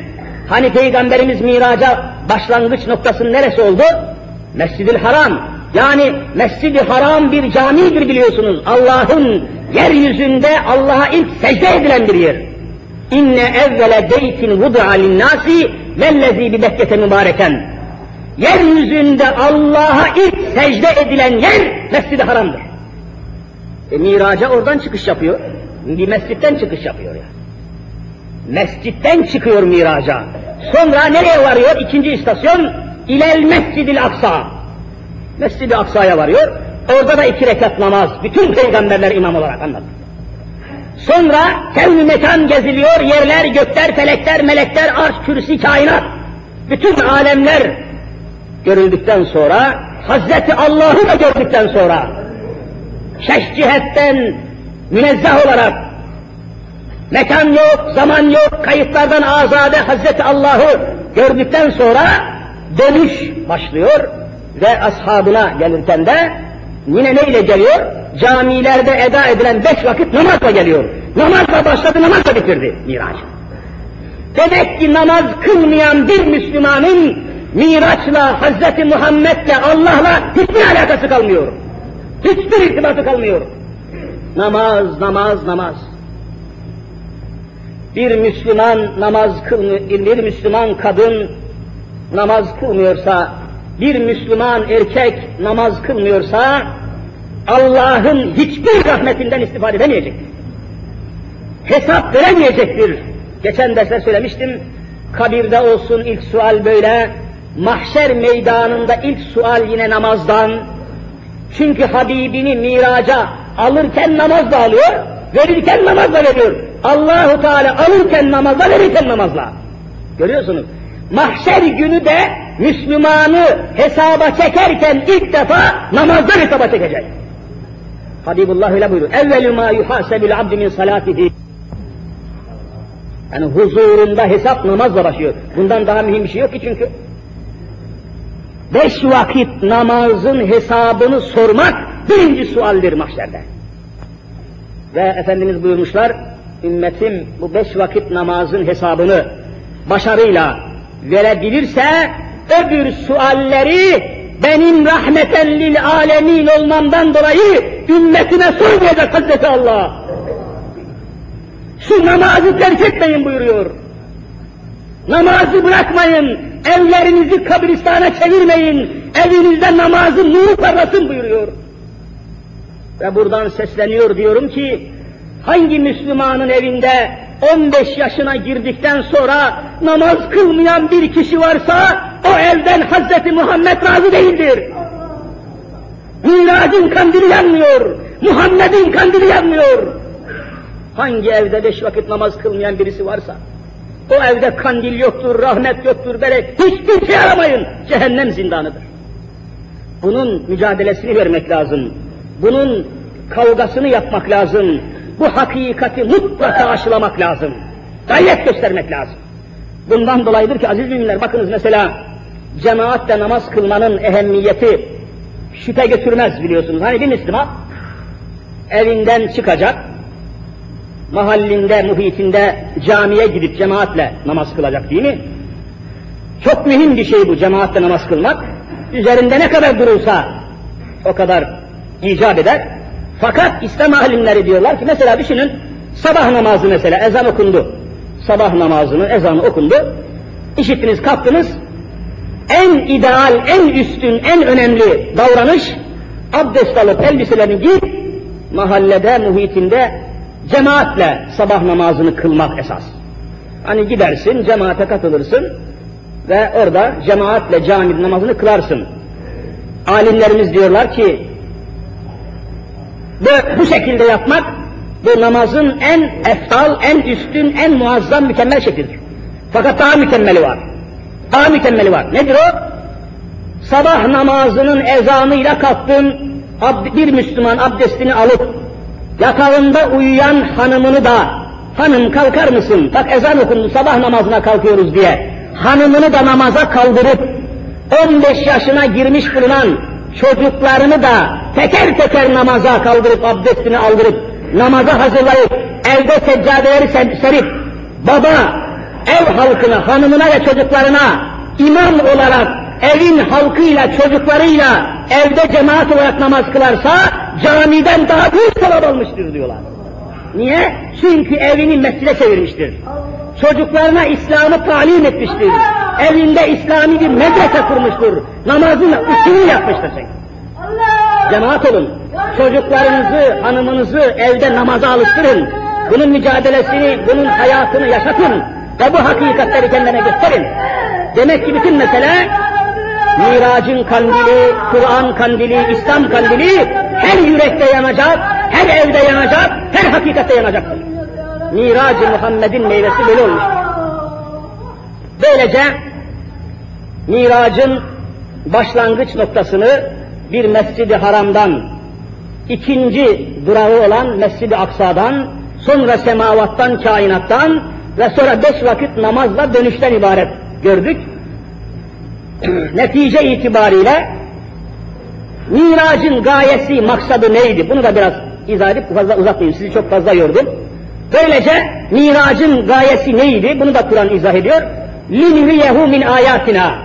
Hani Peygamberimiz miraca başlangıç noktasının neresi oldu? Mescid-i Haram. Yani Mescid-i Haram bir camidir biliyorsunuz. Allah'ın yeryüzünde Allah'a ilk secde edilen bir yer. İnne evvele beytin vudu'a linnâsi vellezî bi Bekke'te mübareken. yeryüzünde Allah'a ilk secde edilen yer Mescid-i Haram'dır. E, miraca oradan çıkış yapıyor. Bir mescitten çıkış yapıyor ya. Mescitten çıkıyor miraca. Sonra nereye varıyor? İkinci istasyon İlel Mescid-i Aksa. Mescid-i Aksa'ya varıyor. Orada da iki rekat namaz. Bütün peygamberler imam olarak anlattı. Sonra kevn mekan geziliyor, yerler, gökler, felekler, melekler, arş, kürsi, kainat. Bütün alemler görüldükten sonra, Hazreti Allah'ı da gördükten sonra, şeş cihetten münezzeh olarak, mekan yok, zaman yok, kayıtlardan azade Hazreti Allah'ı gördükten sonra dönüş başlıyor ve ashabına gelirken de yine neyle geliyor? Camilerde eda edilen beş vakit namazla geliyor. Namazla başladı, namazla bitirdi Miraç. Demek ki namaz kılmayan bir Müslümanın Miraç'la, Hazreti Muhammed'le, Allah'la hiçbir alakası kalmıyor. Hiçbir irtibatı kalmıyor. Namaz, namaz, namaz. Bir Müslüman namaz kılmıyor, bir Müslüman kadın namaz kılmıyorsa, bir Müslüman erkek namaz kılmıyorsa, Allah'ın hiçbir rahmetinden istifade edemeyecektir. Hesap veremeyecektir. Geçen derste söylemiştim, kabirde olsun ilk sual böyle, mahşer meydanında ilk sual yine namazdan. Çünkü Habibini miraca alırken namazla alıyor, verirken namazla veriyor. Allahu Teala alırken namazla, verirken namazla. Görüyorsunuz. Mahşer günü de Müslümanı hesaba çekerken ilk defa namazdan hesaba çekecek. Habibullah öyle buyuruyor. Evvelü ma yuhasebül abdi min salatihi. Yani huzurunda hesap namazla başlıyor. Bundan daha mühim bir şey yok ki çünkü. Beş vakit namazın hesabını sormak birinci sualdir mahşerde. Ve Efendimiz buyurmuşlar, ümmetim bu beş vakit namazın hesabını başarıyla verebilirse öbür sualleri benim rahmeten lil alemin olmamdan dolayı ümmetime sormayacak Hazreti Allah. Şu namazı terk etmeyin buyuruyor. Namazı bırakmayın, evlerinizi kabristana çevirmeyin, evinizde namazın nuru parlasın buyuruyor. Ve buradan sesleniyor diyorum ki, hangi Müslümanın evinde 15 yaşına girdikten sonra namaz kılmayan bir kişi varsa, o evden Hazreti Muhammed razı değildir. Miracın kandili yanmıyor, Muhammed'in kandili yanmıyor. Hangi evde beş vakit namaz kılmayan birisi varsa, o evde kandil yoktur, rahmet yoktur, berek, hiçbir şey aramayın, cehennem zindanıdır. Bunun mücadelesini vermek lazım. Bunun kavgasını yapmak lazım. Bu hakikati mutlaka aşılamak lazım. Gayret göstermek lazım. Bundan dolayıdır ki aziz müminler bakınız mesela cemaatle namaz kılmanın ehemmiyeti şüphe götürmez biliyorsunuz. Hani bir Müslüman evinden çıkacak, mahallinde, muhitinde camiye gidip cemaatle namaz kılacak değil mi? Çok mühim bir şey bu cemaatle namaz kılmak. Üzerinde ne kadar durursa o kadar icap eder. Fakat İslam alimleri diyorlar ki mesela düşünün sabah namazı mesela ezan okundu. Sabah namazını ezanı okundu. İşittiniz kalktınız. En ideal, en üstün, en önemli davranış abdest alıp elbiselerini giyip mahallede, muhitinde cemaatle sabah namazını kılmak esas. Hani gidersin, cemaate katılırsın ve orada cemaatle cami namazını kılarsın. Alimlerimiz diyorlar ki bu, bu şekilde yapmak bu namazın en eftal, en üstün, en muazzam, mükemmel şeklidir. Fakat daha mükemmeli var. Daha mükemmeli var. Nedir o? Sabah namazının ezanıyla kalktın, bir Müslüman abdestini alıp yatağında uyuyan hanımını da hanım kalkar mısın? Bak ezan okundu sabah namazına kalkıyoruz diye. Hanımını da namaza kaldırıp 15 yaşına girmiş bulunan çocuklarını da teker teker namaza kaldırıp abdestini aldırıp namaza hazırlayıp evde seccadeleri serip baba ev halkına, hanımına ve çocuklarına imam olarak evin halkıyla, çocuklarıyla evde cemaat olarak namaz kılarsa camiden daha büyük sevap almıştır diyorlar. Niye? Çünkü evini mescide çevirmiştir. Çocuklarına İslam'ı talim etmiştir. Evinde İslami bir medrese kurmuştur. Namazın usulü yapmıştır çünkü. Cemaat olun. Çocuklarınızı, hanımınızı evde namaza alıştırın. Bunun mücadelesini, bunun hayatını yaşatın. Ve bu hakikatleri kendine gösterin. Demek ki bütün mesele Miracın kandili, Kur'an kandili, İslam kandili her yürekte yanacak, her evde yanacak, her hakikatte yanacaktır. Miracı Muhammed'in meyvesi böyle olmuş. Böylece Miracın başlangıç noktasını bir Mescid-i Haram'dan, ikinci durağı olan Mescid-i Aksa'dan, sonra semavattan, kainattan ve sonra beş vakit namazla dönüşten ibaret gördük. Netice itibariyle miracın gayesi, maksadı neydi? Bunu da biraz izah edip fazla uzatmayayım, sizi çok fazla yordum. Böylece miracın gayesi neydi? Bunu da Kur'an izah ediyor. لِنْرِيَهُ min ayatina.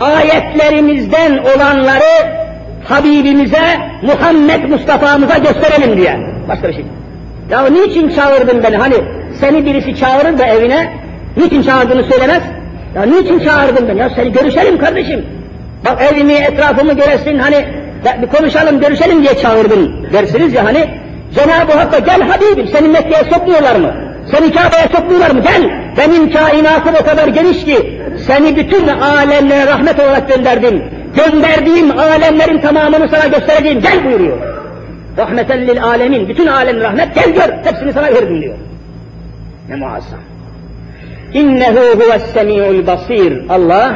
Ayetlerimizden olanları Habibimize, Muhammed Mustafa'mıza gösterelim diye. Başka bir şey. Ya niçin çağırdın beni? Hani seni birisi çağırır da evine, niçin çağırdığını söylemez? Ya niçin çağırdın beni? Ya seni görüşelim kardeşim. Bak evimi, etrafımı göresin, hani bir konuşalım, görüşelim diye çağırdın dersiniz ya hani. Cenab-ı Hakk'a gel Habibim, seni Mekke'ye sokmuyorlar mı? Seni Kabe'ye sokmuyorlar mı? Gel, benim kainatım o kadar geniş ki, seni bütün alemlere rahmet olarak gönderdim. Gönderdiğim alemlerin tamamını sana göstereceğim, gel buyuruyor. Rahmeten lil alemin, bütün alem rahmet, gel gör, hepsini sana verdim diyor. Ne muazzam. İnnehu huves semi'ul basir. Allah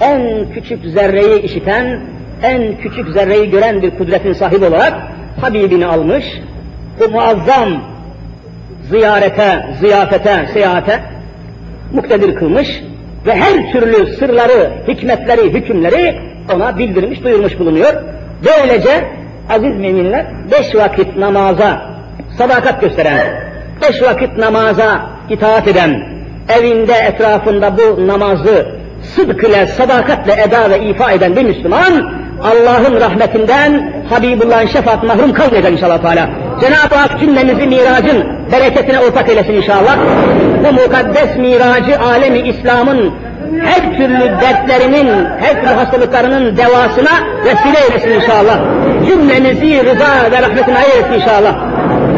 en küçük zerreyi işiten, en küçük zerreyi gören bir kudretin sahibi olarak Habibini almış, bu muazzam ziyarete, ziyafete, seyahate muktedir kılmış ve her türlü sırları, hikmetleri, hükümleri ona bildirmiş, duyurmuş bulunuyor. Böylece aziz müminler beş vakit namaza sadakat gösteren, beş vakit namaza itaat eden, evinde etrafında bu namazı sıdk ile, sadakatle eda ve ifa eden bir Müslüman, Allah'ın rahmetinden, Habibullah'ın şefaat mahrum kalmayacak inşallah Teala. Cenab-ı Hak cümlemizi miracın bereketine ortak eylesin inşallah. Bu mukaddes miracı alemi İslam'ın her türlü dertlerinin, her türlü hastalıklarının devasına vesile eylesin inşallah. Cümlemizi rıza ve rahmetine eylesin inşallah.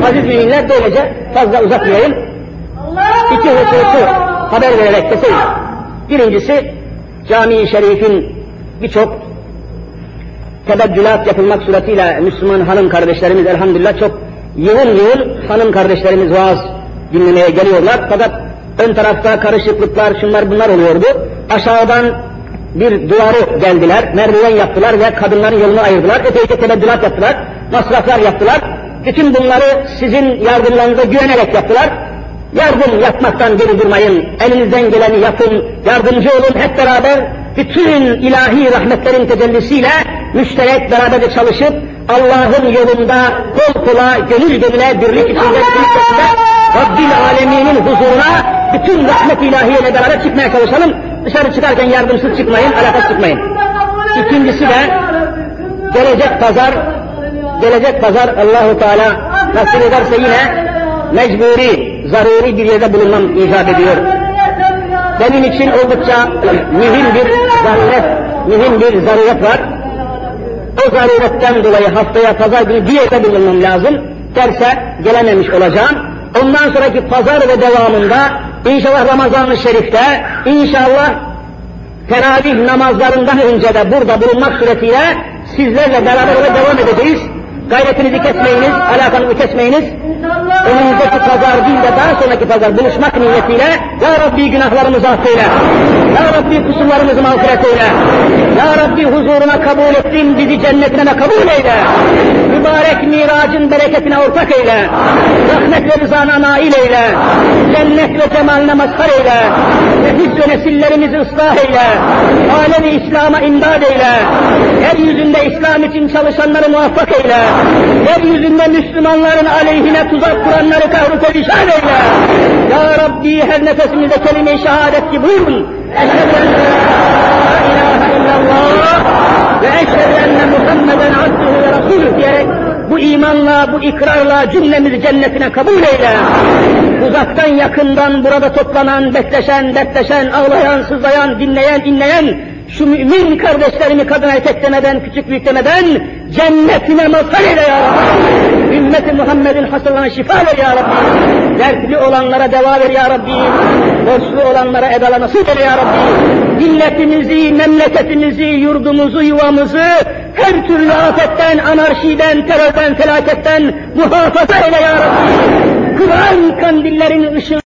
Aziz müminler böylece fazla uzatmayayım. İki hususu haber vererek keseyim. Birincisi, cami-i şerifin birçok tebeddülat yapılmak suretiyle Müslüman hanım kardeşlerimiz elhamdülillah çok yığın yığın hanım kardeşlerimiz vaaz dinlemeye geliyorlar. Fakat ön tarafta karışıklıklar, şunlar bunlar oluyordu. Aşağıdan bir duvarı geldiler, merdiven yaptılar ve kadınların yolunu ayırdılar. Epeyce tebeddülat yaptılar, masraflar yaptılar. Bütün bunları sizin yardımlarınıza güvenerek yaptılar. Yardım yapmaktan geri durmayın, elinizden geleni yapın, yardımcı olun hep beraber bütün ilahi rahmetlerin tecellisiyle müşterek beraber çalışıp Allah'ın yolunda kol kola, gönül gönüle, birlik içinde, birlik içinde Rabbil Alemin'in huzuruna bütün rahmet ilahiyle beraber çıkmaya çalışalım. Dışarı çıkarken yardımsız çıkmayın, alakasız çıkmayın. İkincisi de gelecek pazar, gelecek pazar Allahu Teala nasip ederse yine mecburi, zaruri bir yerde bulunmam icap ediyor. Benim için oldukça mühim bir zaruret, mühim bir zaruret var. O zaruretten dolayı haftaya pazar günü bir yerde bulunmam lazım. Derse gelememiş olacağım. Ondan sonraki pazar ve devamında inşallah Ramazan-ı Şerif'te inşallah teravih namazlarından önce de burada bulunmak suretiyle sizlerle beraber devam edeceğiz. Gayretinizi kesmeyiniz, alakanızı kesmeyiniz. Önümüzdeki pazar değil de daha sonraki pazar buluşmak niyetiyle Ya Rabbi günahlarımızı affeyle. Ya Rabbi kusurlarımızı mağfiret eyle. Ya Rabbi huzuruna kabul ettin bizi cennetine kabul eyle. Mübarek miracın bereketine ortak eyle. Rahmet ve rızana nail eyle. Cennet ve cemaline mazhar eyle. Nefis ve nesillerimizi ıslah eyle. Alemi İslam'a imdad eyle. Yeryüzünde İslam için çalışanları muvaffak eyle. Yeryüzünde Müslümanların aleyhine tuzak kuranları kahru perişan eyle. Ya Rabbi her nefesimizde kelime-i şehadet ki buyurun. Eşhedü en la ilahe illallah ve eşhedü enne Muhammeden abdühü ve rasulüh diyerek bu imanla, bu ikrarla cümlemizi cennetine kabul eyle. Uzaktan yakından burada toplanan, bekleşen, dertleşen, ağlayan, sızlayan, dinleyen, inleyen şu mümin kardeşlerimi kadın erkek demeden, küçük büyük demeden cennetine mazhar eyle ya Rabbi. Ümmeti Muhammed'in hastalarına şifa ver ya Rabbi. Dertli olanlara deva ver ya Rabbi. Borçlu olanlara edala nasip eyle ya Rabbi. Milletimizi, memleketimizi, yurdumuzu, yuvamızı her türlü afetten, anarşiden, terörden, felaketten muhafaza eyle ya Rabbi. Kur'an kandillerinin ışığı